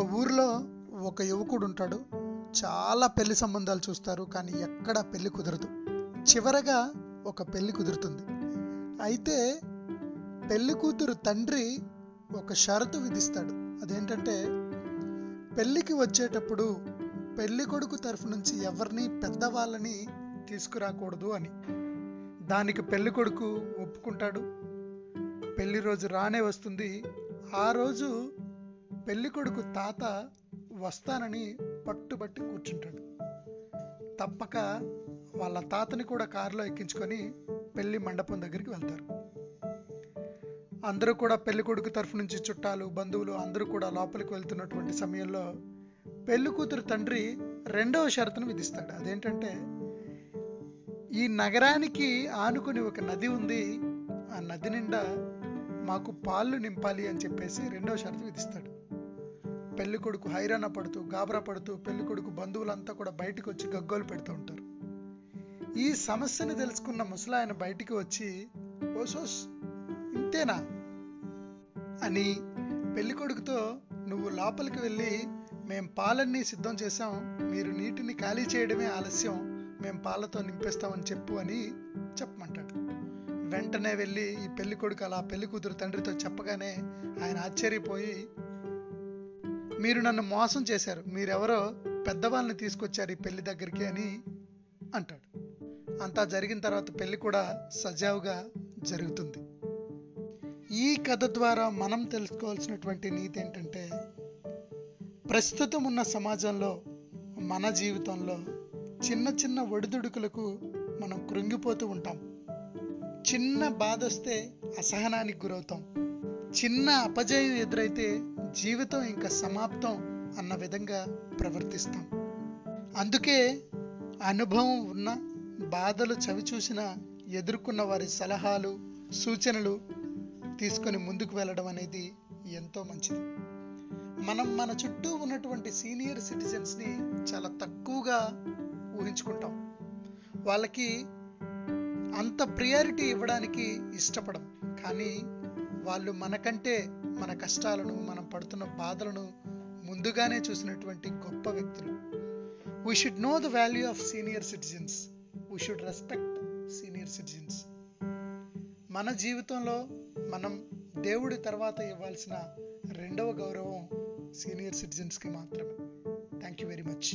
ఒక ఊర్లో ఒక యువకుడు ఉంటాడు. చాలా పెళ్ళి సంబంధాలు చూస్తారు కానీ ఎక్కడ పెళ్ళి కుదరదు. చివరగా ఒక పెళ్ళి కుదురుతుంది. అయితే పెళ్ళి కూతురు తండ్రి ఒక షరతు విధిస్తాడు. అదేంటంటే పెళ్ళికి వచ్చేటప్పుడు పెళ్ళి కొడుకు తరఫు నుంచి ఎవరిని పెద్దవాళ్ళని తీసుకురాకూడదు అని. దానికి పెళ్ళి కొడుకు ఒప్పుకుంటాడు. పెళ్ళి రోజు రానే వస్తుంది. ఆ రోజు పెళ్ళికొడుకు తాత వస్తానని పట్టుబట్టి కూర్చుంటాడు. తప్పక వాళ్ళ తాతని కూడా కారులో ఎక్కించుకొని పెళ్ళి మండపం దగ్గరికి వెళ్తారు. అందరూ కూడా పెళ్ళి కొడుకు తరఫు నుంచి చుట్టాలు బంధువులు అందరూ కూడా లోపలికి వెళ్తున్నటువంటి సమయంలో పెళ్ళి కూతురు తండ్రి రెండవ షరతును విధిస్తాడు. అదేంటంటే ఈ నగరానికి ఆనుకుని ఒక నది ఉంది ఆ నది నిండా మాకు పాలు నింపాలి అని చెప్పేసి రెండవ షరతు విధిస్తాడు. పెళ్ళి కొడుకు హైరాణ పడుతూ గాబరా పడుతూ పెళ్ళి కొడుకు బంధువులంతా కూడా బయటకు వచ్చి గగ్గోలు పెడుతూ ఉంటారు. ఈ సమస్యను తెలుసుకున్న ముసలాయన బయటికి వచ్చి ఓసోస్ ఇంతేనా? అని పెళ్ళి కొడుకుతో నువ్వు లోపలికి వెళ్ళి మేం పాలన్నీ సిద్ధం చేశాం మీరు నీటిని ఖాళీ చేయడమే ఆలస్యం మేం పాలతో నింపేస్తామని చెప్పు అని చెప్పమంటాడు. వెంటనే వెళ్ళి ఈ పెళ్ళి కొడుకు అలా పెళ్ళి కూతురు తండ్రితో చెప్పగానే ఆయన ఆశ్చర్యపోయి మీరు నన్ను మోసం చేశారు. మీరెవరో పెద్దవాళ్ళని తీసుకొచ్చారు ఈ పెళ్ళి దగ్గరికి అని అంటాడు. అంతా జరిగిన తర్వాత పెళ్ళి కూడా సజావుగా జరుగుతుంది. ఈ కథ ద్వారా మనం తెలుసుకోవాల్సినటువంటి నీతి ఏంటంటే ప్రస్తుతం ఉన్న సమాజంలో మన జీవితంలో చిన్న చిన్న ఒడిదుడుకులకు మనం కృంగిపోతూ ఉంటాం. చిన్న బాధ వస్తే అసహనానికి గురవుతాం. చిన్న అపజయం ఎదురైతే జీవితం ఇంకా సమాప్తం అన్న విధంగా ప్రవర్తిస్తాం. అందుకే అనుభవం ఉన్న బాధలు చవిచూసిన ఎదుర్కొన్న వారి సలహాలు సూచనలు తీసుకొని ముందుకు వెళ్ళడం అనేది ఎంతో మంచిది. మనం మన చుట్టూ ఉన్నటువంటి సీనియర్ సిటిజన్స్ని చాలా తక్కువగా ఊహించుకుంటాం. వాళ్ళకి అంత ప్రియారిటీ ఇవ్వడానికి ఇష్టపడం. కానీ వాళ్ళు మనకంటే మన కష్టాలను మనం పడుతున్న బాధలను ముందుగానే చూసినటువంటి గొప్ప వ్యక్తులు. We should know the value of senior citizens we should respect senior citizens మన జీవితంలో మనం దేవుడి తర్వాత ఇవ్వాల్సిన రెండవ గౌరవం సీనియర్ సిటిజన్స్కి మాత్రమే. Thank you very much